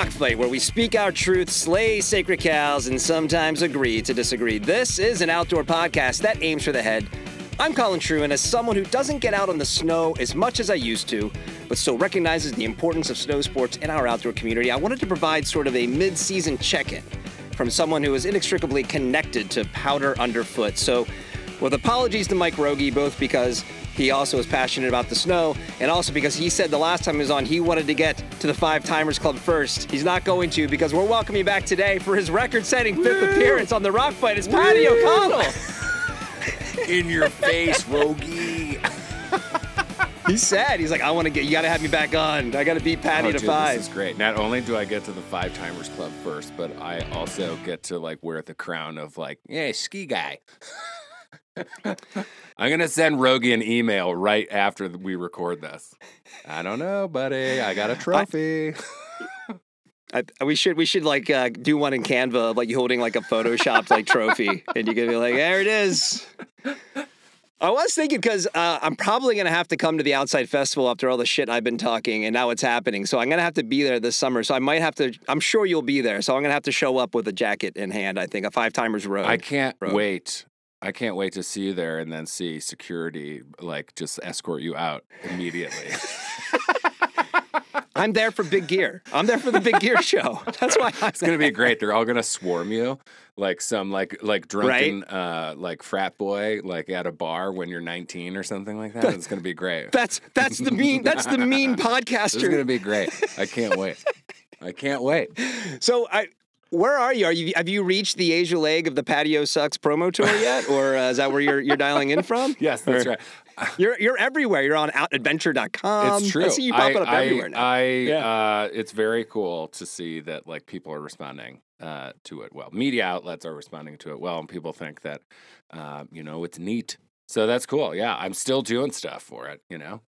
Rock Fight, where we speak our truth, slay sacred cows, and sometimes agree to disagree. This is an outdoor podcast that aims for the head. I'm Colin True, and as someone who doesn't get out on the snow as much as I used to, but still recognizes the importance of snow sports in our outdoor community, I wanted to provide sort of a mid season check in from someone who is inextricably connected to powder underfoot. So, with apologies to Mike Rogie, both because he also is passionate about the snow, and also because he said the last time he was on he wanted to get to the Five Timers Club first. He's not going to because we're welcoming back today for his record-setting fifth appearance on the Rock Fight. It's Paddy O'Connell. In your face, Rogie. he said he's like, I want to get. You got to have me back on. I got to beat Paddy Oh, to dude, five. This is great. Not only do I get to the Five Timers Club first, but I also get to like wear the crown of like, yeah, ski guy. I'm gonna send Rogie an email right after we record this. I don't know, buddy. I got a trophy. I, we should we should like uh, do one in Canva of like you holding like a photoshopped like trophy, and you can be like, there it is. I was thinking because uh, I'm probably gonna have to come to the outside festival after all the shit I've been talking, and now it's happening. So I'm gonna have to be there this summer. So I might have to. I'm sure you'll be there. So I'm gonna have to show up with a jacket in hand. I think a five timers road. I can't Rogue. wait. I can't wait to see you there and then see security like just escort you out immediately. I'm there for big gear. I'm there for the big gear show. That's why I'm It's gonna be great. They're all gonna swarm you like some like like drunken uh like frat boy like at a bar when you're 19 or something like that. It's gonna be great. That's that's the mean. That's the mean podcaster. gonna be great. I can't wait. I can't wait. So I. Where are you? Are you have you reached the Asia leg of the Paddy O Sucks promo tour yet, or uh, is that where you're you're dialing in from? Yes, that's Or- right. You're you're everywhere. You're on outadventure.com. It's true. I see you popping up I, everywhere now. I, Yeah. uh, it's very cool to see that like people are responding uh, to it well. Media outlets are responding to it well, and people think that uh, you know it's neat. So that's cool. Yeah, I'm still doing stuff for it. You know.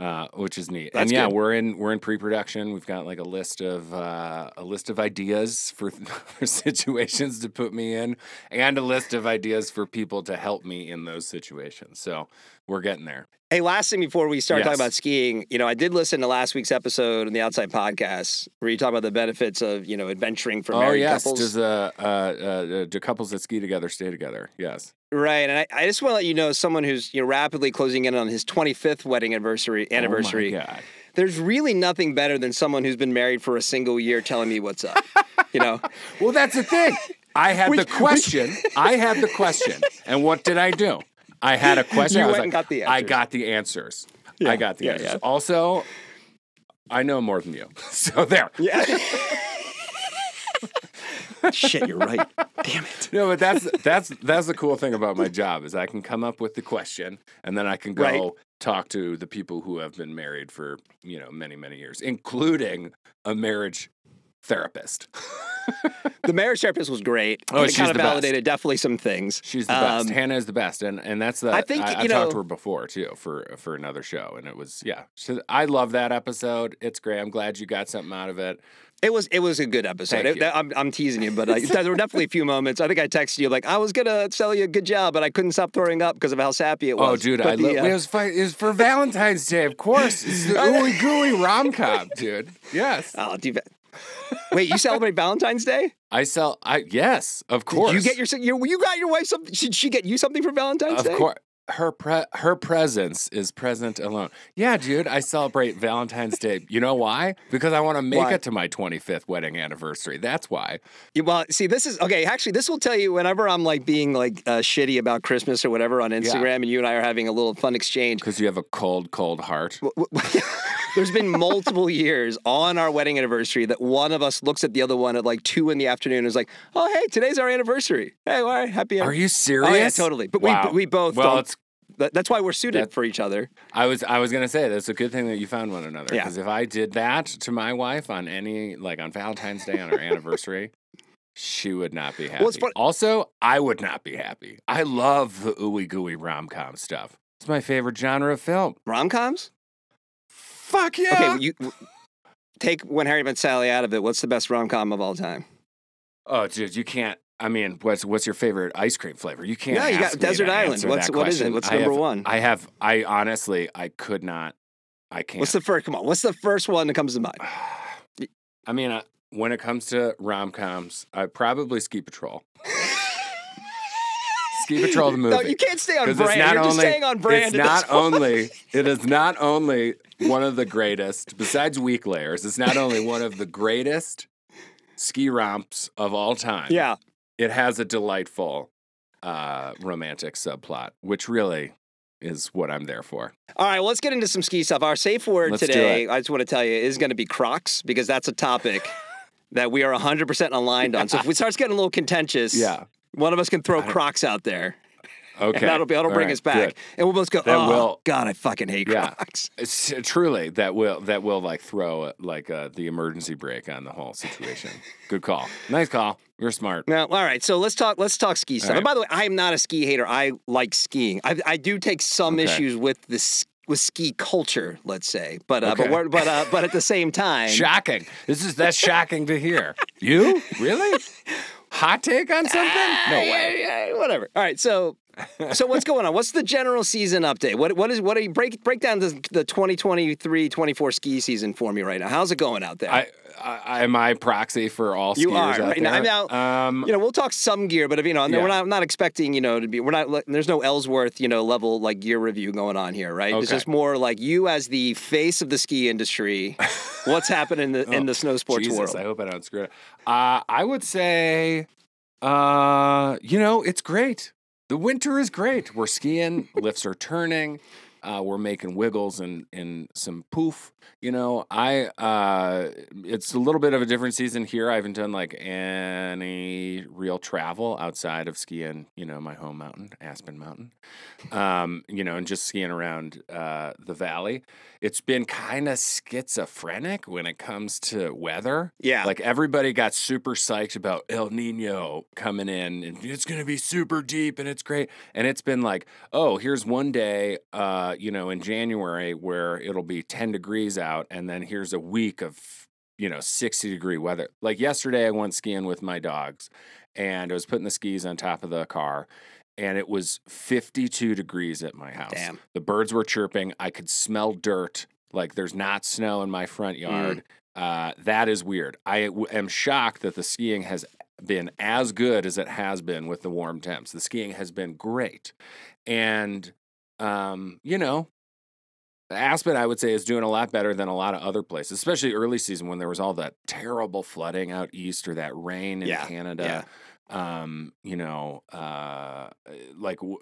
Uh, which is neat, and yeah, good. we're in we're in pre-production. We've got like a list of uh, a list of ideas for, for situations to put me in, and a list of ideas for people to help me in those situations. So we're getting there. Hey, last thing before we start talking about skiing, you know, I did listen to last week's episode on the Outside Podcast where you talk about the benefits of you know adventuring for oh married yes, couples. does uh, uh, uh, do couples that ski together stay together? Yes. Right, and I, I just want to let you know, as someone who's you know rapidly closing in on his 25th wedding anniversary. Anniversary. Oh my God. There's really nothing better than someone who's been married for a single year telling me what's up. you know, Well, that's the thing. I had the question. I had the question, and what did I do? I had a question. You I went and got the I answers. got the answers. Yeah, I got the yeah, answers. yeah. Also, I know more than you. So there. yeah. Shit, you're right. Damn it. No, but that's that's that's the cool thing about my job is I can come up with the question and then I can go Right. talk to the people who have been married for, you know, many, many years, including a marriage therapist. The marriage therapist was great. Oh, it she's kind of the best. validated definitely some things. She's the best. Um, Hannah is the best, and and that's the. I think, I, you have know- talked to her before too for for another show, and it was yeah. She, I love that episode. It's great. I'm glad you got something out of it. It was it was a good episode. It- I'm, I'm teasing you, but uh, there were definitely a few moments. I think I texted you like I was gonna tell you a good job, but I couldn't stop throwing up because of how sappy it was. Oh, dude, But I the, love. uh, it was it was for Valentine's Day, of course. It's the ooey gooey rom com, dude. Yes, oh, do you- Wait, you celebrate Valentine's Day? I sell. I yes, of course. Did you get your you, you got your wife something? Should she get you something for Valentine's Of Day? course. Her pre- her presence is present alone. Yeah, dude, I celebrate Valentine's Day. You know why? Because I want to make Why? it to my 25th wedding anniversary. That's why. Yeah, Well, see, this is okay. Actually, this will tell you whenever I'm like being like uh, shitty about Christmas or whatever on Instagram, and you and I are having a little fun exchange. Because you have a cold, cold heart. There's been multiple years on our wedding anniversary that one of us looks at the other one at like two in the afternoon and is like, "Oh, hey, today's our anniversary. Hey, all right, happy." Are you serious? Oh yeah, totally. But Wow. we we both Well, don't- it's. That- that's why we're suited That- for each other. I was. I was gonna say that's a good thing that you found one another. Yeah. Because if I did that to my wife on any like on Valentine's Day on our anniversary. She would not be happy. fun- Also, I would not be happy. I love the ooey gooey rom com stuff. It's my favorite genre of film. Rom coms. Fuck yeah! Okay, well, you take When Harry Met Sally out of it. What's the best rom com of all time? Oh, dude, you can't. I mean, what's what's your favorite ice cream flavor? You can't. Yeah, you got Desert Island. What's- what is it? What's I number have- one? I have. I honestly, I could not. I can't. What's the first? Come on, what's the first one that comes to mind? I mean, uh, when it comes to rom coms, I probably Ski Patrol. Ski Patrol the movie. No, you can't stay on brand. You're just staying on brand. It's not only it is not only one of the greatest, besides Weak Layers, it's not only one of the greatest ski romps of all time. Yeah. It has a delightful uh, romantic subplot, which really is what I'm there for. All right, well, let's get into some ski stuff. Our safe word Let's today. I just want to tell you, is going to be Crocs because that's a topic that we are 100% aligned on. So if we starts getting a little contentious, Yeah. one of us can throw Crocs out there. Okay. And that'll be that'll All bring right, us back. good. And we'll both go, That oh, will- God, I fucking hate Yeah. Crocs. It's, truly, that will that will like throw uh, like uh, the emergency brake on the whole situation. Good call. Nice call. You're smart. Now, all right, so let's talk. Let's talk ski stuff. right. And by the way, I am not a ski hater. I like skiing. I, I do take some Okay. issues with this with ski culture, let's say, but uh, but Okay. we're, but uh, but at the same time, Shocking. This is that's shocking to hear. You really? Hot take on something? No way. Whatever. All right, so so what's going on? What's the general season update? What what is what are you break break down the the 2023-24 ski season for me right now? How's it going out there? I, I am I proxy for all You skiers are, out right now. there. Now, um, you know, we'll talk some gear, but if you know, Yeah. we're not not expecting you know to be. We're not. There's no Ellsworth you know level like gear review going on here, right? It's just more like you as the face of the ski industry. what's happening in the in the snow sports Oh, Jesus, world? I hope I don't screw it. Uh, I would say, uh, you know, it's great. The winter is great. We're skiing, lifts are turning. Uh, we're making wiggles and, and some poof. You know, I uh, it's a little bit of a different season here. I haven't done like any real travel outside of skiing. You know, my home mountain, Aspen Mountain. Um, you know, and just skiing around uh, the valley. It's been kind of schizophrenic when it comes to weather. Yeah. Like everybody got super psyched about El Nino coming in and it's going to be super deep and it's great. And it's been like, oh, here's one day, uh, you know, in January where it'll be 10 degrees out. And then here's a week of, you know, 60 degree weather. Like yesterday, I went skiing with my dogs and I was putting the skis on top of the car. And it was 52 degrees at my house. Damn. The birds were chirping. I could smell dirt. Like there's not snow in my front yard. Uh, that is weird. I w- am shocked that the skiing has been as good as it has been with the warm temps. The skiing has been great. And, um, you know, Aspen, I would say, is doing a lot better than a lot of other places, especially early season when there was all that terrible flooding out east or that rain in Yeah, Canada. Um, you know, uh, like w-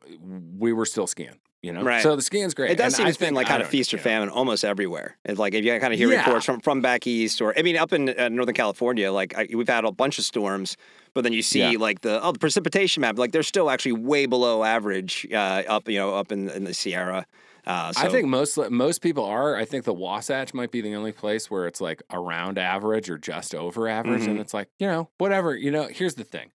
we were still skiing, you know? Right. So the skiing's great. It does And seem I it's been like kind of feast or you know, famine almost everywhere. It's like if you kind of hear Yeah. reports from, from back east or I mean up in uh, Northern California, like I, we've had a bunch of storms, but then you see Yeah. like the oh the precipitation map, like they're still actually way below average uh, up you know up in, in the Sierra. Uh, so, I think most most people are. I think the Wasatch might be the only place where it's like around average or just over average, Mm-hmm. and it's like you know whatever. You know, here's the thing.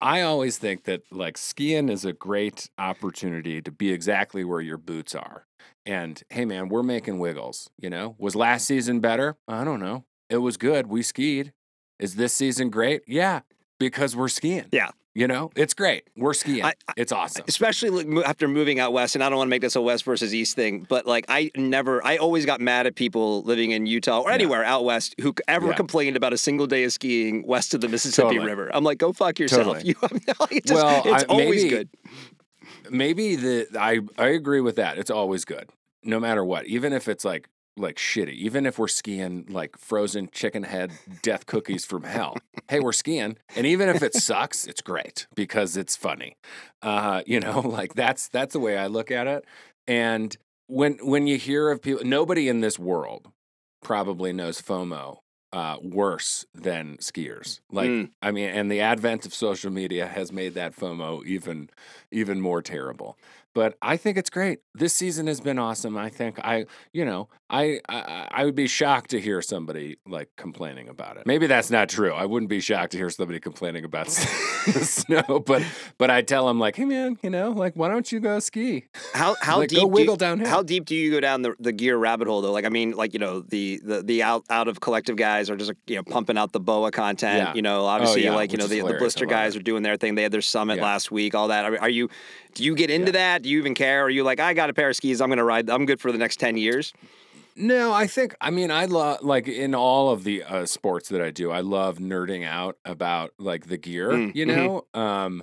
I always think that like skiing is a great opportunity to be exactly where your boots are. And hey, man, we're making wiggles. You know, was last season better? I don't know. It was good. We skied. Is this season great? Yeah, because we're skiing. Yeah. You know, it's great. We're skiing. I- I- it's awesome. especially after moving out west, and I don't want to make this a west versus east thing, but like I never, I always got mad at people living in Utah or anywhere out west who ever Yeah. complained about a single day of skiing west of the Mississippi Totally. River. I'm like, go fuck yourself. Totally. You, it just, Well, it's I- always maybe- good. maybe the I I agree with that. It's always good, no matter what. Even if it's like like shitty. Even if we're skiing like frozen chicken head death cookies from hell. hey, we're skiing, and even if it sucks, it's great because it's funny. Uh, you know, like that's that's the way I look at it. And when when you hear of people, nobody in this world probably knows FOMO uh, worse than skiers. Like, Mm. I mean, and the advent of social media has made that FOMO even even more terrible. But I think it's great. This season has been awesome. I think I, you know, I, I I would be shocked to hear somebody like complaining about it. Maybe that's not true. I wouldn't be shocked to hear somebody complaining about the snow. But but I tell them like, hey man, you know, like why don't you go ski? How how Like, deep go do you, downhill. How deep do you go down the, the gear rabbit hole though? Like I mean, like you know the the, the out out of collective guys are just you know pumping out the boa content. Yeah. You know, oh, obviously yeah, like you know the, the blister guys it. are doing their thing. They had their summit Yeah. last week. All that. Are, are you? Do you get into that? Do you even care? Are you like I got a pair of skis? I'm gonna ride. I'm good for the next ten years. No, I think I mean I love like in all of the uh, sports that I do, I love nerding out about like the gear. Mm, you mhm. know, um,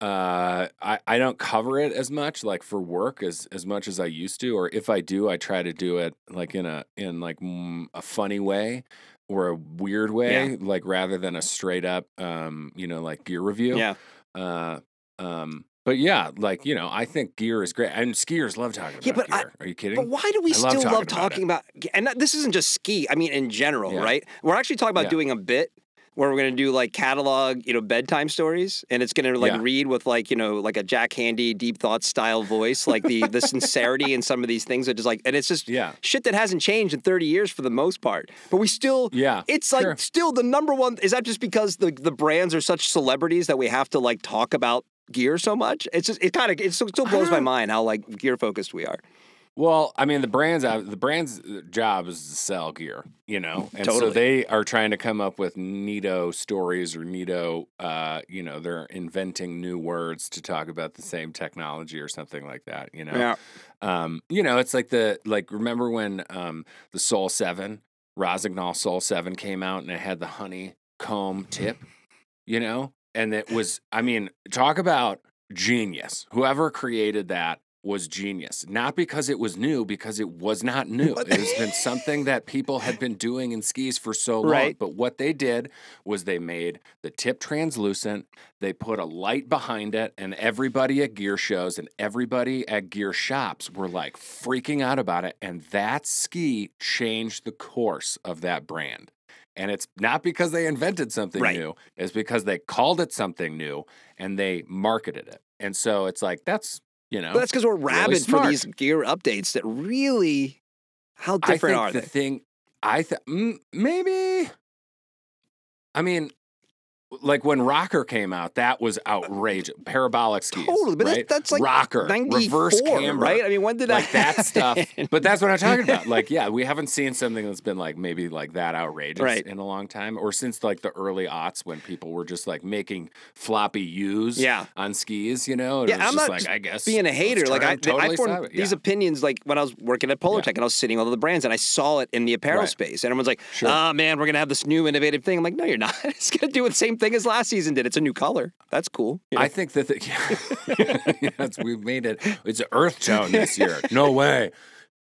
uh, I I don't cover it as much like for work as as much as I used to, or if I do, I try to do it like in a in like mm, a funny way or a weird way, like rather than a straight up um you know like gear review. Yeah. Uh, um, but yeah, like you know, I think gear is great, and skiers love talking about Yeah, but I- Are you kidding? But why do we I love still talking love about talking about, and that, this isn't just ski. I mean, in general, Yeah. right? We're actually talking about Yeah. doing a bit where we're going to do like catalog, you know, bedtime stories, and it's going to like Yeah. read with like you know like a Jack Handey deep thought style voice, like the the sincerity in some of these things are just like, and it's just Yeah. shit that hasn't changed in thirty years for the most part. But we still, Yeah, it's like sure. still the number one. Is that just because the the brands are such celebrities that we have to like talk about? Gear so much, it's just it kind of it still still blows my mind how like gear focused we are. Well, I mean, the brands the brands' job is to sell gear, you know, and so they are trying to come up with neato stories or neato, uh, you know, they're inventing new words to talk about the same technology or something like that, you know. Yeah. Um, you know, it's like the like remember when um the Soul Seven, Rossignol Soul Seven came out and it had the honeycomb tip, you know? And it was, I mean, talk about genius. Whoever created that was genius. Not because it was new, because it was not new. It has been something that people had been doing in skis for so long. Right. But what they did was they made the tip translucent, they put a light behind it, and everybody at gear shows and everybody at gear shops were like freaking out about it. And that ski changed the course of that brand. And it's not because they invented something Right. new, it's because they called it something new and they marketed it. And so it's like, that's, you know, But that's because we're rabid for these gear updates that really, how I different think are the they? thing, I think, mm, maybe, I mean, like when Rocker came out, that was outrageous. Parabolic skis, Totally, but that's- right? that's like Rocker, 94, reverse camber, right? I mean, when did like that that stuff. But that's what I'm talking about. Like, yeah, we haven't seen something that's been like maybe like that outrageous Right. in a long time, or since like the early aughts when people were just like making floppy U's Yeah. on skis, you know? And Yeah, was I'm just not like I guess being a hater. Like I, totally I formed savage. these opinions like when I was working at Polar Yeah. Tech and I was sitting all the brands and I saw it in the apparel Right. space and everyone's like, Sure. "Ah, man, we're gonna have this new innovative thing." I'm like, "No, you're not. it's gonna do the same thing as last season did. It's a new color. That's cool." You know? I think that the, yes, we've made it. It's an earth tone this year. No way.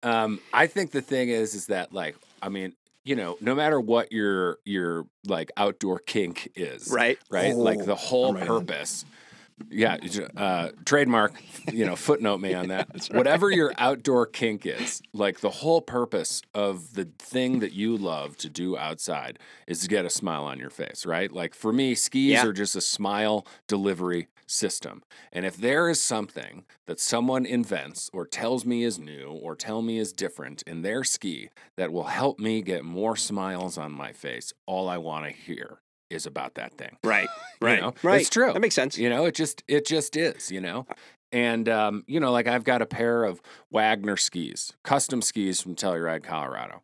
Um, I think the thing is, is that like, I mean, you know, no matter what your your like outdoor kink is, right, right, like Oh, the whole right on. Yeah, uh, trademark. You know, footnote me on that. Whatever your outdoor kink is, like the whole purpose of the thing that you love to do outside is to get a smile on your face, right? Like for me, skis Yeah. are just a smile delivery system. And if there is something that someone invents or tells me is new or tell me is different in their ski that will help me get more smiles on my face, all I want to hear is about that thing. Right, You right, know, right. It's true. That makes sense. You know, it just it just is, you know. And um, you know, like I've got a pair of Wagner skis, custom skis from Telluride, Colorado.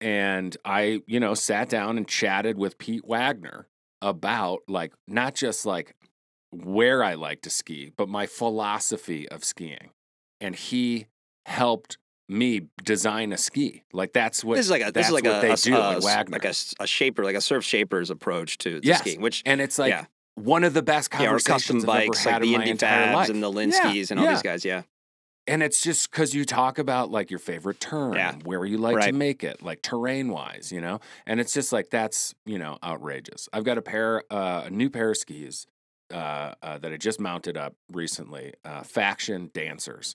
And I, you know, sat down and chatted with Pete Wagner about like not just like where I like to ski, but my philosophy of skiing. And he helped me design a ski. Like that's what this is like a this is like what a, they a- do a- Wagner. like a shaper, like a surf shaper's approach to, to Yes. skiing, which and it's like yeah. one of the best yeah, conversations custom I've ever bikes, had like the in my Indy entire life. And the Lin Yeah, and all yeah. these guys. Yeah, And it's just because you talk about like your favorite turn, Yeah. where you like to make it, like terrain wise, you know? And it's just like, that's, you know, outrageous. I've got a pair, uh, a new pair of skis uh, uh, that I just mounted up recently, uh, Faction Dancers.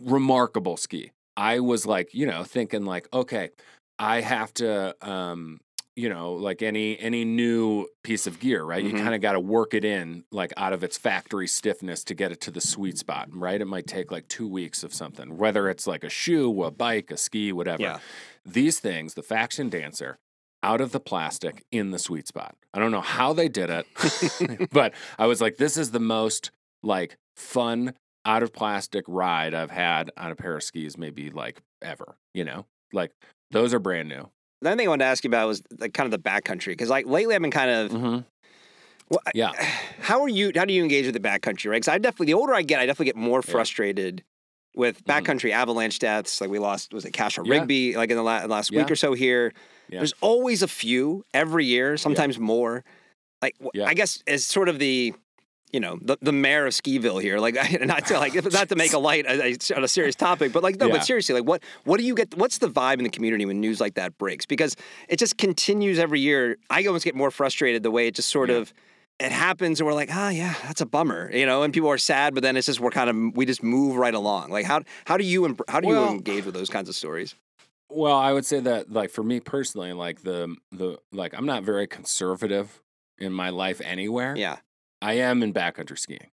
Remarkable ski. I was like, you know, thinking like, okay, I have to, um, you know, like any any new piece of gear, right? Mhm. You kind of got to work it in like out of its factory stiffness to get it to the sweet spot, right? It might take like 2 weeks of something, whether it's like a shoe, a bike, a ski, whatever. Yeah. These things, the Faction Dancer, out of the plastic in the sweet spot. I don't know how they did it, but I was like this is the most like fun out of plastic ride I've had on a pair of skis maybe like ever, you know? Like those are brand new. the other thing I wanted to ask you about was like kind of the backcountry because like lately I've been kind of Mm-hmm. Well, I- Yeah. How are you? How do you engage with the backcountry? Right? Because I definitely, the older I get, I definitely get more Yeah. frustrated with Mhm. backcountry avalanche deaths. Like we lost, was it Kasha Yeah. Rigby? Like in the la- last week or so here. Yeah. There's always a few every year, sometimes more. Like Yeah. I guess as sort of the, you know, the, the mayor of Skiville here. Like not to like not to make a light on a serious topic, but like no, Yeah. but seriously, like what what do you get? What's the vibe in the community when news like that breaks? Because it just continues every year. I almost get more frustrated the way it just sort Yeah. of it happens and we're like, ah, yeah, that's a bummer, you know, and people are sad, but then it's just we're kind of we just move right along. Like how how do you how do you Well- engage with those kinds of stories? Well, I would say that like for me personally, like the the like I'm not very conservative in my life anywhere. Yeah, I am in backcountry skiing.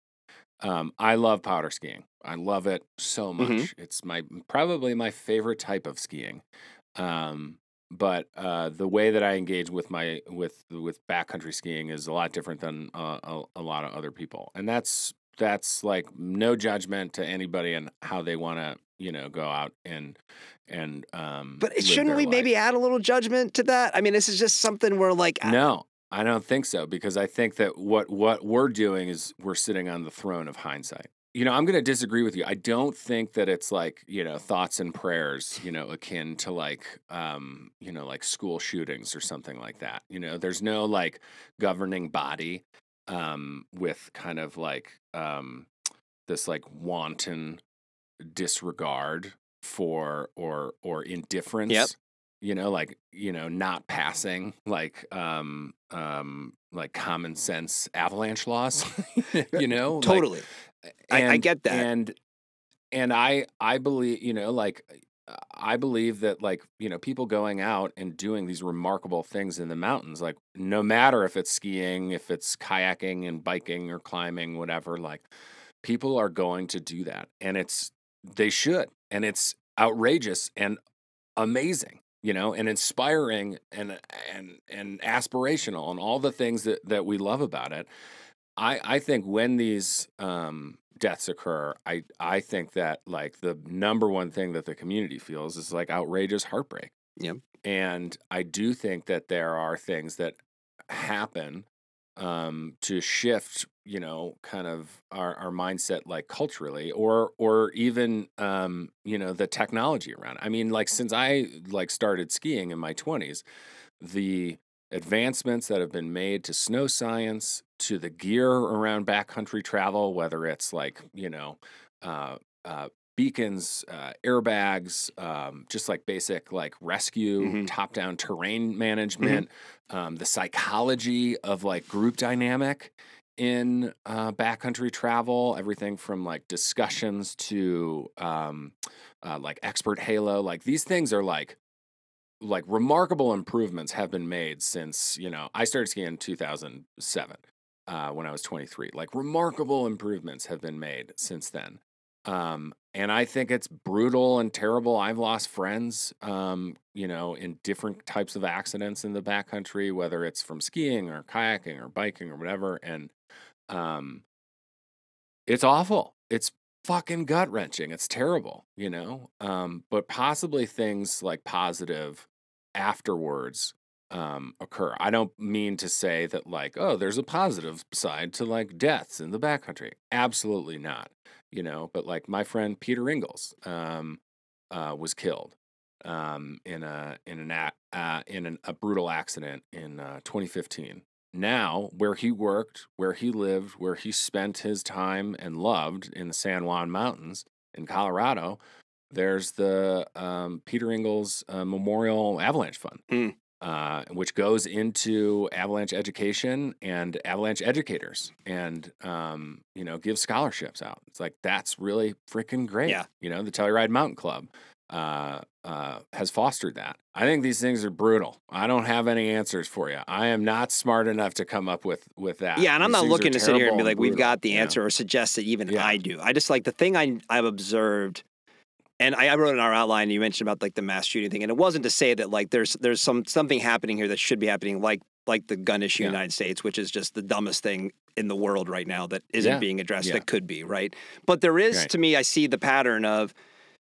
Um, I love powder skiing. I love it so much. Mhm. It's my probably my favorite type of skiing. Um, but uh, the way that I engage with my with with backcountry skiing is a lot different than uh, a, a lot of other people, and that's that's like no judgment to anybody and how they want to you know go out and and um. but shouldn't we life. maybe add a little judgment to that? I mean, this is just something where like No, I don't think so because I think that what what we're doing is we're sitting on the throne of hindsight. You know, I'm going to disagree with you. I don't think that it's like, you know, thoughts and prayers, you know, akin to like um, you know, like school shootings or something like that. You know, there's no like governing body um with kind of like um this like wanton disregard for or or indifference you know like you know not passing like um um like common sense avalanche laws you know like, totally. I, I get that. and and i i believe you know like uh, i believe that like you know people going out and doing these remarkable things in the mountains like no matter if it's skiing if it's kayaking and biking or climbing whatever like people are going to do that and it's they should and it's outrageous and amazing you know and inspiring and and and aspirational and all the things that that we love about it i i think when these um deaths occur i i think that like the number one thing that the community feels is like outrageous heartbreak Yep. and i do think that there are things that happen um to shift you know kind of our, our mindset like culturally or or even um you know the technology around it. i mean like since i like started skiing in my 20s the advancements that have been made to snow science to the gear around backcountry travel whether it's like you know uh, uh, beacons uh, airbags um, just like basic like rescue Mhm. top down terrain management um, the psychology of like group dynamic in uh, backcountry travel, everything from like discussions to um, uh, like expert halo. Like these things are like like remarkable improvements have been made since you know I started skiing in 2007 uh, when I was 23. Like remarkable improvements have been made since then. Um, and I think it's brutal and terrible. I've lost friends, um, you know, in different types of accidents in the backcountry, whether it's from skiing or kayaking or biking or whatever. And um, it's awful. It's fucking gut wrenching. It's terrible, you know. Um, but possibly things like positive afterwards um, occur. I don't mean to say that like, oh, there's a positive side to like deaths in the backcountry. Absolutely not, you know. But like my friend Peter Ingalls um, uh, was killed um, in a in an uh, in an, a brutal accident in uh, 2015. Now, where he worked, where he lived, where he spent his time and loved in the San Juan Mountains in Colorado, there's the um, Peter Ingalls uh, Memorial Avalanche Fund, Hmm. Uh, which goes into avalanche education and avalanche educators, and um, you know gives scholarships out. It's like that's really freaking great. Yeah. you know the Telluride Mountain Club uh, uh, has fostered that. I think these things are brutal. I don't have any answers for you. I am not smart enough to come up with with that. Yeah, and I'm These not looking to sit here and be like, we've got the answer or suggest that even Yeah. I do. I just like the thing I I've observed, and I, I wrote in our outline. You mentioned about like the mass shooting thing, and it wasn't to say that like there's there's some something happening here that should be happening, like like the gun issue in the United States, which is just the dumbest thing in the world right now that isn't Yeah. being addressed Yeah. that could be right. But there is Right. to me, I see the pattern of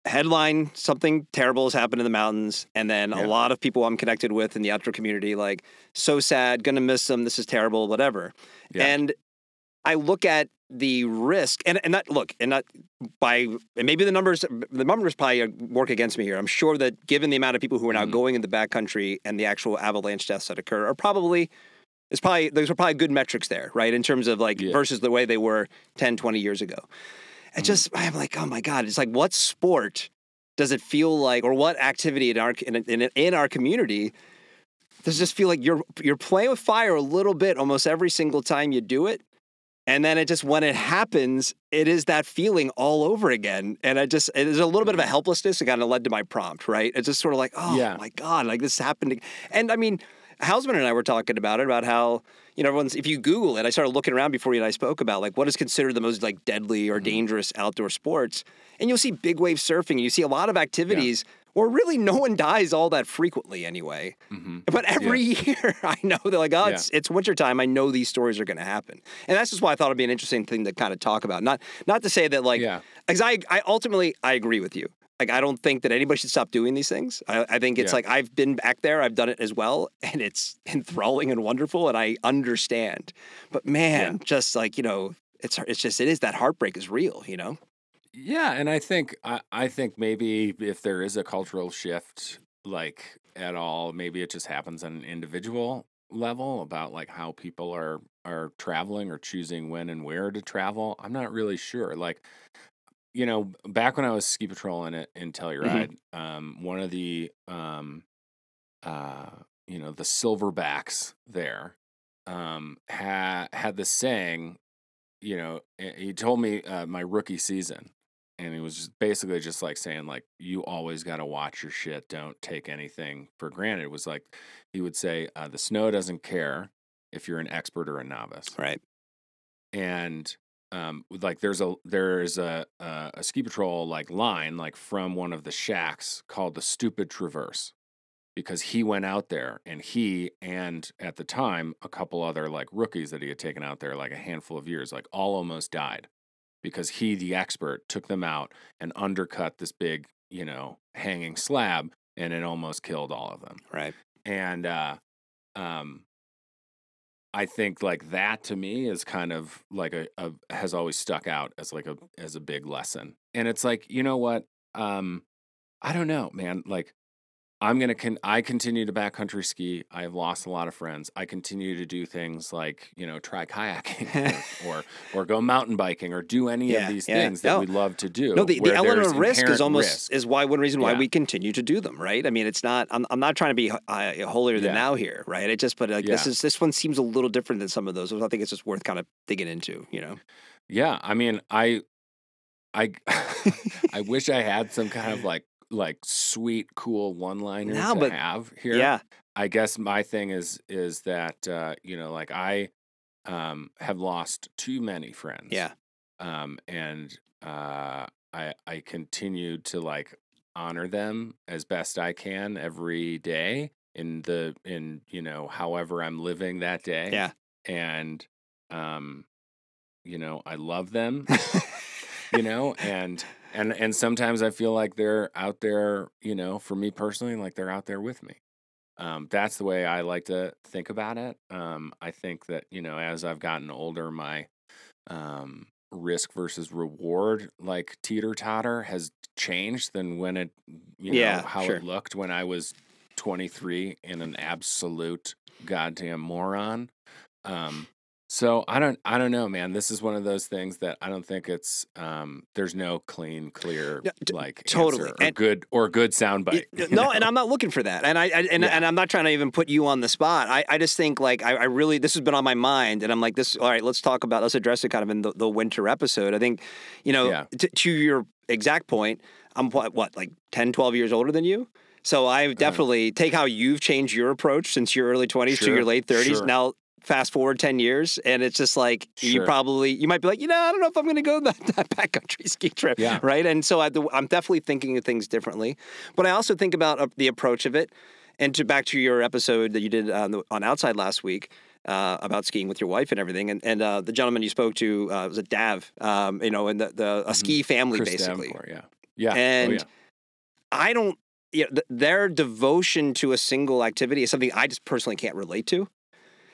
headline something terrible has happened in the mountains and then Yeah. a lot of people i'm connected with in the outdoor community like so sad gonna miss them this is terrible whatever Yeah. and I look at the risk and and not look and not by and maybe the numbers the numbers probably uh, work against me here. I'm sure that given the amount of people who are now Mhm. going in the backcountry and the actual avalanche deaths that occur are probably it's probably those are probably good metrics there, right? In terms of like Yeah. versus the way they were 10, 20 years ago. It Mhm. just I'm like, oh my god! It's like what sport does it feel like, or what activity in our in, in, in our community does it just feel like you're you're playing with fire a little bit almost every single time you do it, and then it just when it happens, it is that feeling all over again, and I just there's a little bit of a mm-hmm. helplessness that kind of led to my prompt, right? It's just sort of like, oh Yeah. my god, like this happened, and I mean. Housman and I were talking about it, about how, you know, everyone's, if you Google it, I started looking around before you and I spoke about like what is considered the most like deadly or mm-hmm. dangerous outdoor sports. And you'll see big wave surfing and you see a lot of activities where really no one dies all that frequently anyway. hmm But every year I know they're like, oh, Yeah. it's it's wintertime. I know these stories are gonna happen. And that's just why I thought it'd be an interesting thing to kind of talk about. Not not to say that like Yeah. because I, I ultimately I agree with you. Like I don't think that anybody should stop doing these things. I, I think it's Yeah. like I've been back there, I've done it as well, and it's enthralling and wonderful, and I understand. But man, just like you know, it's it's just it is that heartbreak is real, you know. Yeah, and I think I, I think maybe if there is a cultural shift, like at all, maybe it just happens on an individual level about like how people are are traveling or choosing when and where to travel. I'm not really sure. Like, you know, back when I was ski patrolling it in Telluride, um, one of the um, uh, you know, the silverbacks there um had had the saying you know, he told me uh, my rookie season, and he was just basically just like saying like you always got to watch your shit. Don't take anything for granted. It was like he would say uh, the snow doesn't care if you're an expert or a novice, Right. and um, like there's a there's a, a a ski patrol like line like from one of the shacks called the Stupid Traverse because he went out there and he and at the time a couple other like rookies that he had taken out there like a handful of years like all almost died because he the expert took them out and undercut this big you know hanging slab and it almost killed all of them. Right. and uh um i think like that to me is kind of like a, a has always stuck out as like a as a big lesson. And it's like you know what? Um i don't know man like i'm gonna con- i continue to backcountry ski i have lost a lot of friends i continue to do things like you know try kayaking or, or or go mountain biking or do any Yeah, of these yeah. things that No. we love to do No, the, the element of risk is almost risk. is why one reason why Yeah. we continue to do them, right? I mean, it's not. I'm, I'm not trying to be uh, holier than now here, right? It just, but like this is this one seems a little different than some of those. I think it's just worth kind of digging into, you know. Yeah, I mean, I, I, I wish I had some kind of like like sweet, cool one liner No, to but- have here. Yeah, I guess my thing is is that uh, you know, like I um, have lost too many friends. yeah, Um, and uh, I I continue to like honor them as best I can every day in the in you know however I'm living that day. yeah. And um, you know, I love them. you know, and and and sometimes I feel like they're out there, you know, for me personally, like they're out there with me. Um, that's the way I like to think about it. Um, I think that you know, as I've gotten older, my um, risk versus reward, like teeter totter, has changed than when it, you know, Yeah, how sure. it looked when I was 23 and an absolute goddamn moron. Um, so I don't, I don't know, man. This is one of those things that I don't think it's. Um, there's no clean, clear, t- like totally. answer or And- good or good soundbite. No, and? I'm not looking for that. And I, I and, Yeah. and I'm not trying to even put you on the spot. I, I just think like I, I really this has been on my mind, and I'm like this. All right, let's talk about let's address it kind of in the, the winter episode. I think, you know, Yeah. t- to your exact point, I'm what, what like 10, 12 years older than you. So I definitely take how you've changed your approach since your early 20s to Uh-huh. Your late 30s. sure. Now fast forward 10 years and it's just like you probably you might be like you know i don't know if i'm going to go that, that backcountry ski trip Yeah. right? And so I, i'm definitely thinking of things differently. But i also think about uh, the approach of it. And to back to your episode that you did on, the, on outside last week uh, about skiing with your wife and everything and, and uh, the gentleman you spoke to uh, was a dav um, you know and the, the a ski family Chris basically. Davenport, yeah, yeah, oh, and yeah. I don't, you know, th- their devotion to a single activity is something I just personally can't relate to.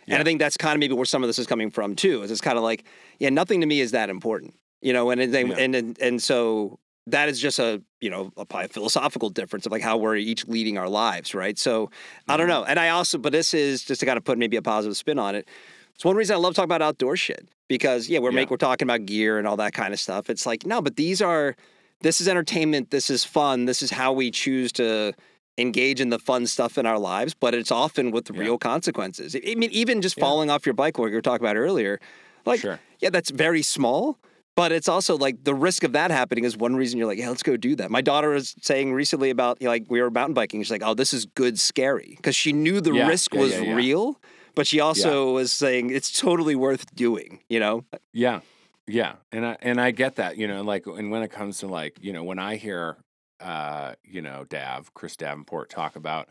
And I think that's kind of maybe where some of this is coming from too. Is it's kind of like, yeah, nothing to me is that important, you know. And and Yeah. and, and and so that is just a you know a philosophical difference of like how we're each leading our lives, right? So I don't mm-hmm. know. And I also, but this is just to kind of put maybe a positive spin on it. It's one reason I love talking about outdoor shit because yeah, we're Yeah. make we're talking about gear and all that kind of stuff. It's like no, but these are this is entertainment. This is fun. This is how we choose to engage in the fun stuff in our lives, but it's often with Yeah. real consequences. I mean, even just Yeah. falling off your bike, like you were talking about earlier, like, Sure. yeah, that's very small, but it's also like the risk of that happening is one reason you're like, yeah, let's go do that. My daughter was saying recently about, you know, like, we were mountain biking. She's like, oh, this is good scary because she knew the Yeah, risk was real, but she also was saying it's totally worth doing, you know? Yeah. Yeah. And I and I get that, you know, like and when it comes to like, you know, when I hear uh, you know, Dav, Chris Davenport talk about,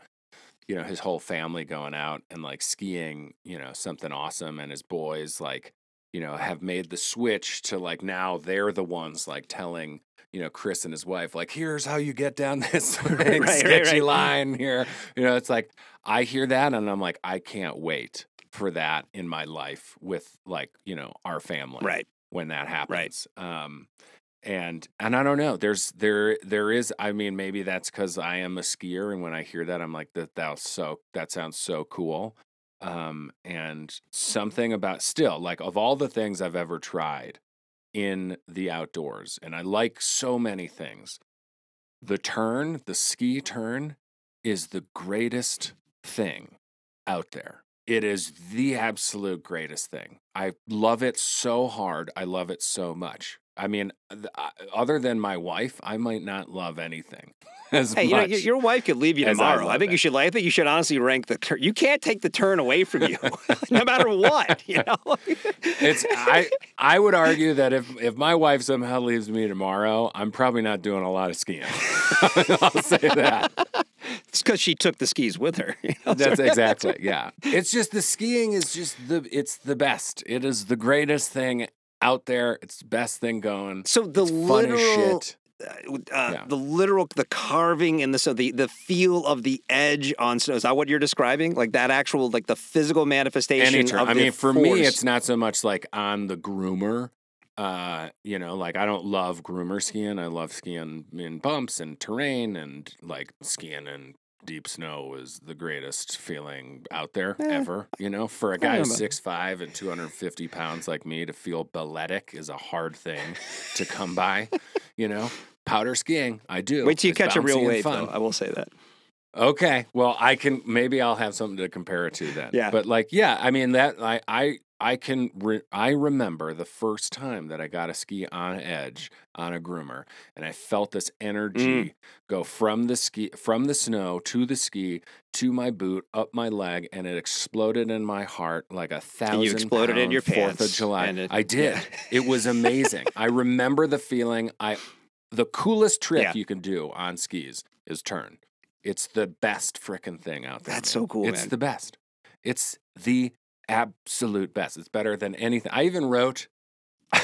you know, his whole family going out and like skiing, you know, something awesome and his boys like, you know, have made the switch to like now they're the ones like telling you know, Chris and his wife, like, here's how you get down this Right, like, right, sketchy right. line here. You know, it's like I hear that and I'm like, I can't wait for that in my life with like, you know, our family Right. when that happens. Um, and and I don't know. There's there there is. I mean, maybe that's because I am a skier, and when I hear that, I'm like, that that's so that sounds so cool. Um, and something about still like of all the things I've ever tried in the outdoors, and I like so many things. The turn, the ski turn, is the greatest thing out there. It is the absolute greatest thing. I love it so hard. I love it so much. I mean, th- uh, other than my wife, I might not love anything as Hey, you know, your, your wife could leave you I tomorrow. I, love think you should. I think you should honestly rank the. Turn. You can't take the turn away from you, no matter what. You know. it's I I would argue that if if my wife somehow leaves me tomorrow, I'm probably not doing a lot of skiing. I'll say that. it's because she took the skis with her. you know? That's exactly yeah. It's just the skiing is just the it's the best. It is the greatest thing out there. It's the best thing going. So the It's literal, shit. uh, Yeah. the literal, the carving and the so the the feel of the edge on snow. Is that what you're describing? Like that actual, like the physical manifestation. Any. Of I mean, for me, it's not so much like on the groomer. Uh, you know, like I don't love groomer skiing. I love skiing in bumps and terrain, and like skiing in deep snow is the greatest feeling out there Eh, ever. You know, for a guy who's six five and two hundred fifty pounds like me, to feel balletic is a hard thing to come by. You know, powder skiing, I do. Wait till you It's catch a real wave, though. I will say that. Okay. Well, I can maybe I'll have something to compare it to then. Yeah. But like, yeah, I mean that I I I can re- I remember the first time that I got a ski on edge on a groomer, and I felt this energy Mm. go from the ski from the snow to the ski to my boot up my leg, and it exploded in my heart like a thousand. you exploded in your Fourth of July. it- I did. yeah. It was amazing. I remember the feeling. I the coolest trick Yeah. you can do on skis is turn. It's the best frickin' thing out there. That's man. so cool, It's man. the best. It's the absolute best. It's better than anything. I even wrote.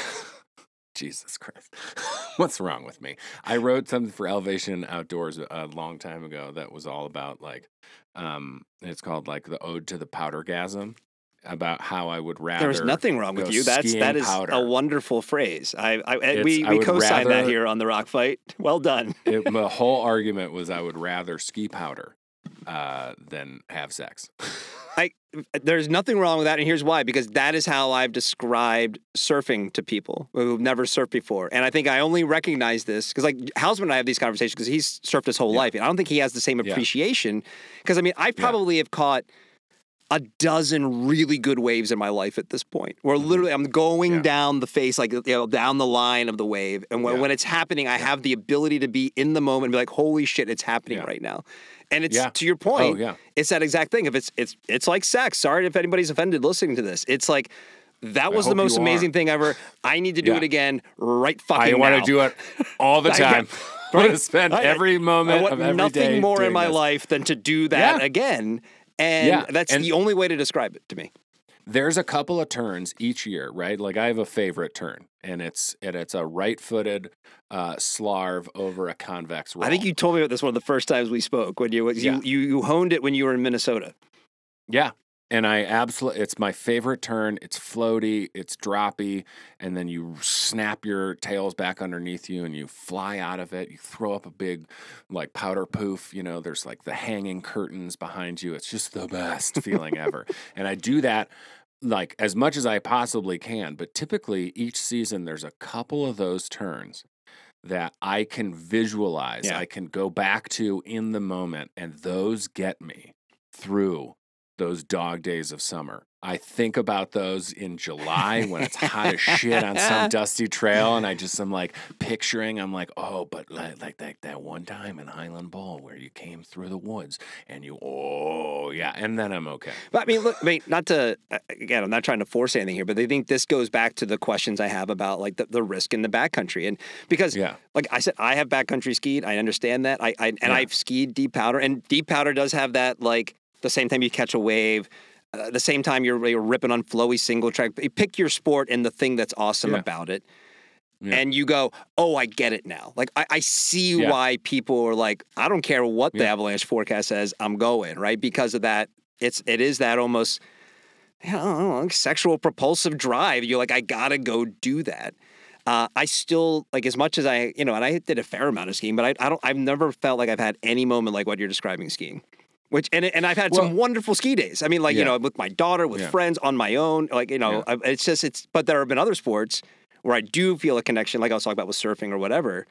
Jesus Christ. What's wrong with me? I wrote something for Elevation Outdoors a long time ago that was all about like, um, it's called like the Ode to the Powdergasm, about how I would rather. There's nothing wrong with you. That's that is powder. a wonderful phrase. I, I we we co-signed that here on the Rock Fight. Well done. it, the whole argument was I would rather ski powder uh, than have sex. I there's nothing wrong with that, and here's why: because that is how I've described surfing to people who've never surfed before. And I think I only recognize this because, like, Housman and I have these conversations because he's surfed his whole Yeah. life, and I don't think he has the same appreciation. Because I mean, I probably have caught a dozen really good waves in my life at this point. Where literally I'm going Mm-hmm. Yeah. down the face, like you know, down the line of the wave, and when, Yeah. when it's happening, I have the ability to be in the moment and be like, "Holy shit, it's happening Yeah. right now." And it's Yeah. to your point Oh yeah, it's that exact thing. If it's it's it's like sex. Sorry if anybody's offended listening to this. It's like that was the most amazing thing ever. I need to do Yeah. it again right fucking now. I want now. to do it all the I time. I want to spend I- every I moment want of every nothing more in my this. life than to do that Yeah. again. And Yeah. that's And- the only way to describe it to me. There's a couple of turns each year, right? Like I have a favorite turn, and it's and it's a right-footed uh, slarv over a convex roll. I think you told me about this one of the first times we spoke when you you Yeah. you, you honed it when you were in Minnesota. Yeah. And I absolutely, it's my favorite turn. It's floaty, it's droppy, and then you snap your tails back underneath you and you fly out of it. You throw up a big, like, powder poof. You know, there's like the hanging curtains behind you. It's just the best feeling ever. And I do that like as much as I possibly can. But typically, each season, there's a couple of those turns that I can visualize, Yeah. I can go back to in the moment, and those get me through those dog days of summer. I think about those in July when it's hot as shit on some dusty trail, and I just am like picturing. I'm like, oh, but like, like that that one time in Highland Bowl where you came through the woods and you, oh yeah, and then I'm okay. But I mean, look, I mean, not to again, I'm not trying to force anything here, but I think this goes back to the questions I have about like the, the risk in the backcountry, and because Yeah. like I said, I have backcountry skied. I understand that. I, I and Yeah. I've skied deep powder, and deep powder does have that like the same time you catch a wave. Uh, the same time you're, you're ripping on flowy single track, pick your sport and the thing that's awesome Yeah. about it, Yeah. and you go, "Oh, I get it now." Like I, I see Yeah. why people are like, "I don't care what the avalanche forecast says, I'm going." Right because of that. It's it is that almost know, like sexual propulsive drive. You're like, I gotta go do that. Uh, I still like as much as I, you know, and I did a fair amount of skiing, but I, I don't, I've never felt like I've had any moment like what you're describing skiing. Which and and I've had some wonderful ski days. I mean, like you Yeah. know, with my daughter, with Yeah. friends, on my own. Like you know, I, it's just it's. But there have been other sports where I do feel a connection, like I was talking about with surfing or whatever.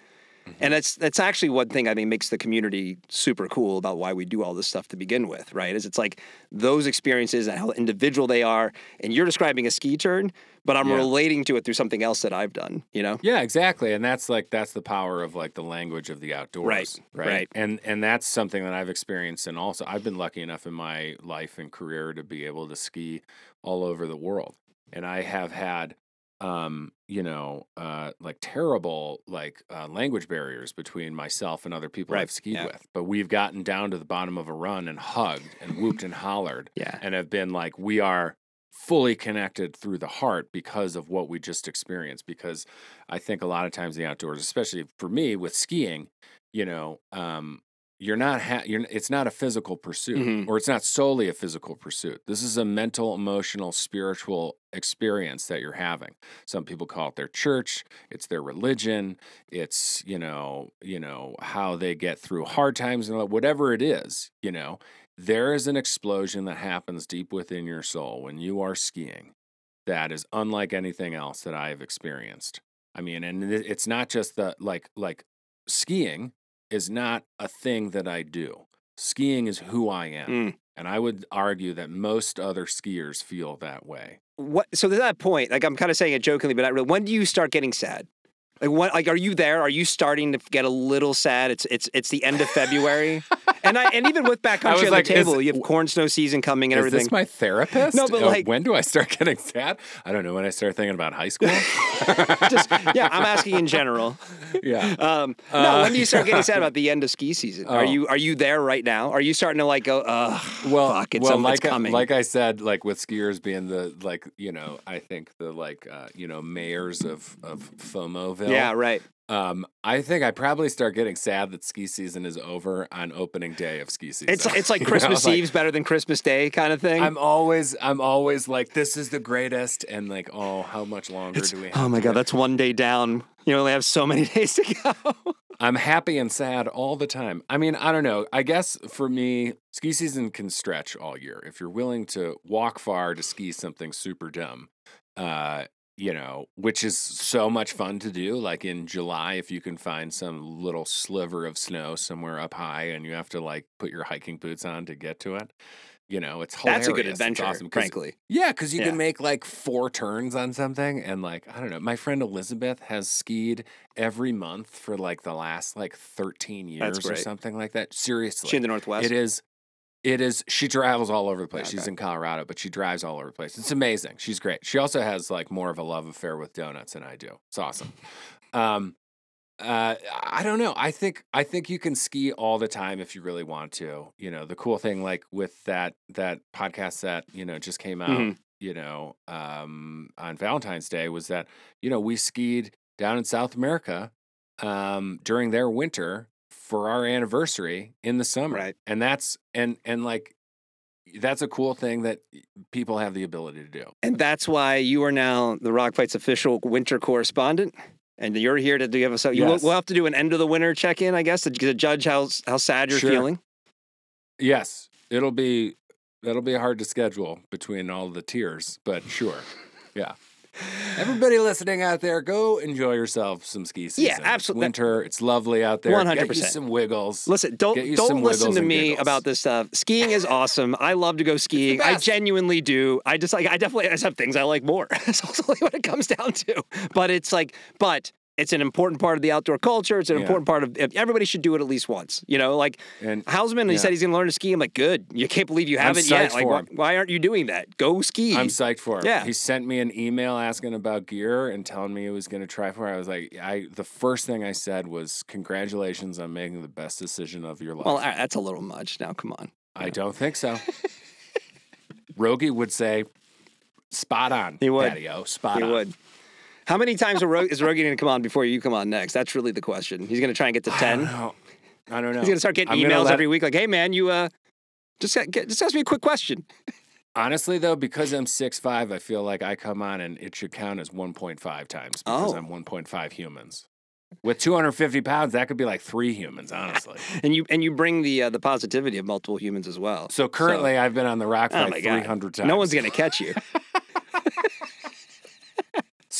Mm-hmm. And that's that's actually one thing I think makes the community super cool about why we do all this stuff to begin with, right? Is it's like those experiences and how individual they are. And you're describing a ski turn, but I'm Yeah. relating to it through something else that I've done. You know? Yeah, exactly. And that's like that's the power of like the language of the outdoors. Right, right. And and that's something that I've experienced and also I've been lucky enough in my life and career to be able to ski all over the world. And I have had um, you know, uh like terrible like uh, language barriers between myself and other people Right, I've skied yeah. with. But we've gotten down to the bottom of a run and hugged and whooped and hollered Yeah. and have been like we are fully connected through the heart because of what we just experienced because i think a lot of times the outdoors especially for me with skiing you know um you're not ha- you're it's not a physical pursuit Mhm. or it's not solely a physical pursuit this is a mental emotional spiritual experience that you're having some people call it their church it's their religion it's you know you know how they get through hard times and whatever it is you know there is an explosion that happens deep within your soul when you are skiing that is unlike anything else that I have experienced. I mean, and it's not just the like like skiing is not a thing that I do. Skiing is who I am. Mm. And I would argue that most other skiers feel that way. What? So to that point, like I'm kind of saying it jokingly, but not really. When do you start getting sad? Like what? Like are you there? Are you starting to get a little sad? It's it's it's the end of February, and I and even with backcountry on like, the is- table, you have corn snow season coming and Is everything. this my therapist? No, but Uh, like- when do I start getting sad? I don't know. When I start thinking about high school. Just yeah, I'm asking in general. yeah. Um, no, Uh, when do you start getting sad about the end of ski season? Are Oh. you are you there right now? Are you starting to like go? Ugh, well, fuck, it's well, something like that's I, coming. like I said, like with skiers being the like you know, I think the like uh, you know mayors of of Yeah, right. Um, I think I probably start getting sad that ski season is over on opening day of ski season. It's it's like You know, Christmas like, Eve's better than Christmas Day kind of thing. I'm always I'm always like this is the greatest and like oh how much longer It's- do we have? oh my god, that's one day down. You only have so many days to go. I'm happy and sad all the time. I mean, I don't know. I guess for me, ski season can stretch all year. If you're willing to walk far to ski something super dumb, uh, you know, which is so much fun to do. Like in July, if you can find some little sliver of snow somewhere up high and you have to like put your hiking boots on to get to it. You know, it's hilarious. That's a good It's adventure, awesome 'cause- frankly. Yeah, because you Yeah. can make like four turns on something, and like I don't know. My friend Elizabeth has skied every month for like the last like thirteen years or something like that. Seriously, She in the Northwest. it is. It is. She travels all over the place. She's in Colorado, but she drives all over the place. It's amazing. She's great. She also has like more of a love affair with donuts than I do. It's awesome. Um, uh, I don't know. I think I think you can ski all the time if you really want to. You know, the cool thing like with that that podcast that you know just came out. Mhm. You know, um, on Valentine's Day was that you know we skied down in South America um, during their winter for our anniversary in the summer, Right. and that's and and like that's a cool thing that people have the ability to do. And that's why you are now the Rock Fight's official winter correspondent. And you're here to give us. A, Yes. we'll have to do an end of the winter check in, I guess, to, to judge how how sad you're Sure. feeling. Yes, it'll be it'll be hard to schedule between all the tiers, but sure, yeah. Everybody listening out there, go enjoy yourself some ski season. Yeah, It's absolute- winter, it's lovely out there. Get you 100%. some wiggles. Listen, don't don't listen to me giggles. about this stuff. Skiing is awesome. I love to go skiing. I genuinely do. I just like I definitely I just have things I like more. That's also what it comes down to. But it's like, but it's an important part of the outdoor culture. It's an Yeah. important part of everybody should do it at least once. You know, like And Housman, he said he's going to learn to ski. I'm like, good. You can't believe you haven't yet. Like, why, why aren't you doing that? Go ski. I'm psyched for him. Yeah. He sent me an email asking about gear and telling me he was going to try for it. I was like, I the first thing I said was, "Congratulations on making the best decision of your life." well, that's a little much. Now, come on. I don't think so. Rogie would say, "Spot on, He would. Paddy O, spot He on." would. How many times Ro- is Rogan going to come on before you come on next? That's really the question. He's going to try and get to ten. I don't know. He's gonna start getting I'm emails let- every week, like, "Hey, man, you uh, just get, just ask me a quick question." Honestly, though, because I'm 6'5", I feel like I come on and it should count as 1.5 times because Oh. I'm 1.5 humans. With 250 pounds, that could be like three humans, honestly. And you and you bring the uh, the positivity of multiple humans as well. So currently, I've been on the rock oh fight my god, 300 times. no one's gonna catch you.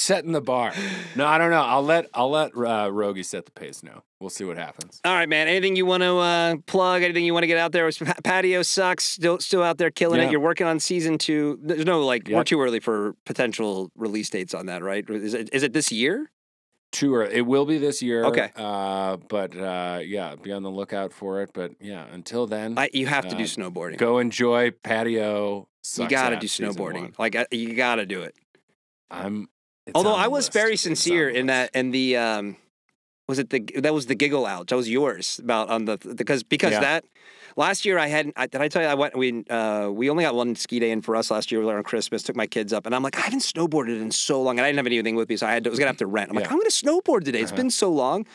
setting the bar. No, I don't know. I'll let I'll let uh, Rogie set the pace now. We'll see what happens. All right, man. Anything you want to uh, plug? Anything you want to get out there? Pa- Paddy O sucks. Still, still out there killing Yeah. it. You're working on season two. There's no like. We're too early for potential release dates on that, right? Is it is it this year? Too early. It will be this year. Okay. Uh, but uh, yeah, be on the lookout for it. But yeah, until then, I, you have to do Uh, snowboarding. go enjoy Paddy O. you got to do snowboarding. Like you got to do it. I'm. Although I was list. very sincere in that, and the um, was it the that was the giggle out. That was yours about on the because because Yeah. that last year I had I, did I tell you I went we uh we only got one ski day in for us last year We were on Christmas. Took my kids up, and I'm like I haven't snowboarded in so long, and I didn't have anything with me, so I had to, was gonna have to rent. I'm like I'm gonna snowboard today. It's Uh-huh. been so long,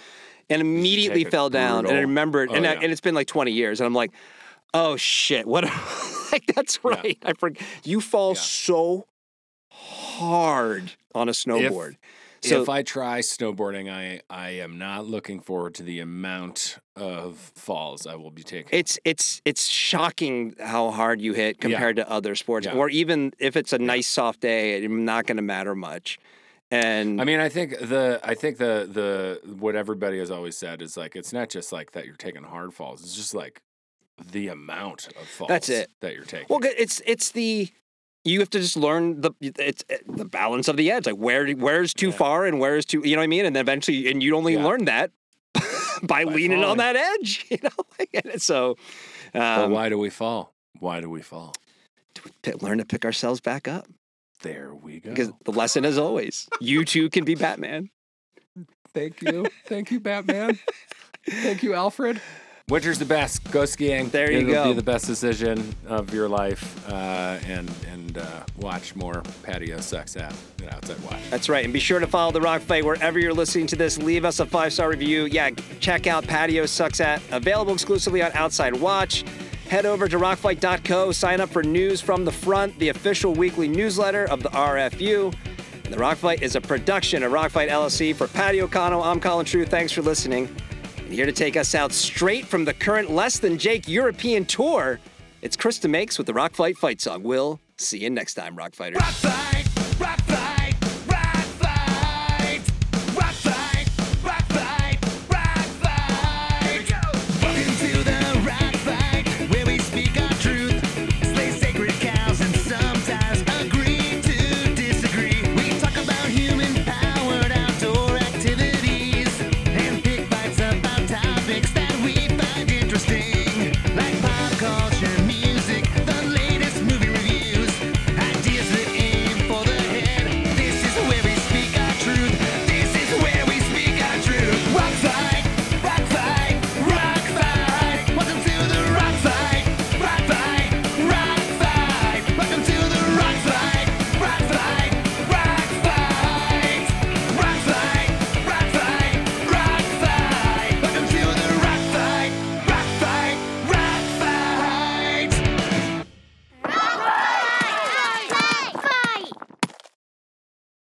and immediately fell down. And I brutal- remembered, Oh, and I, and it's been like 20 years, and I'm like. Oh shit! What? like that's Yeah. right. I forget. You fall Yeah. so hard on a snowboard. so if I try snowboarding, I I am not looking forward to the amount of falls I will be taking. it's it's it's shocking how hard you hit compared to other sports, Yeah. or even if it's a nice soft day, it's not going to matter much. And I mean, I think the I think the the what everybody has always said is like it's not just like that you're taking hard falls. It's just like the amount of falls That's it. that you're taking. well, it's it's the you have to just learn the it's eh, the balance of the edge, like where where's too Yeah. far and where's too you know what I mean, and then eventually and you only Yeah. learn that by, leaning on that edge, you know. So, but um, why do we fall? Why do we fall? p- learn to pick ourselves back up There we go. because the lesson is always you too can be Batman. Thank you, thank you, Batman. thank you, Alfred. Winter's the best. Go skiing. There you It'll go. Be the best decision of your life, uh, and and uh, watch more Paddy O Sucks At than outside watch. That's right. And be sure to follow The Rock Fight wherever you're listening to this. Leave us a five star review. Yeah, check out Paddy O Sucks At, available exclusively on Outside Watch. Head over to rockfight.co, sign up for News from the Front, the official weekly newsletter of the RFU. And the Rock Fight is a production of Rock Fight LLC. For Paddy O'Connell, I'm Colin True. Thanks for listening. Here to take us out straight from the current Less Than Jake European tour, it's Krista Makes with the Rock Fight fight song. We'll see you next time, Rock Fighters. Rock fight.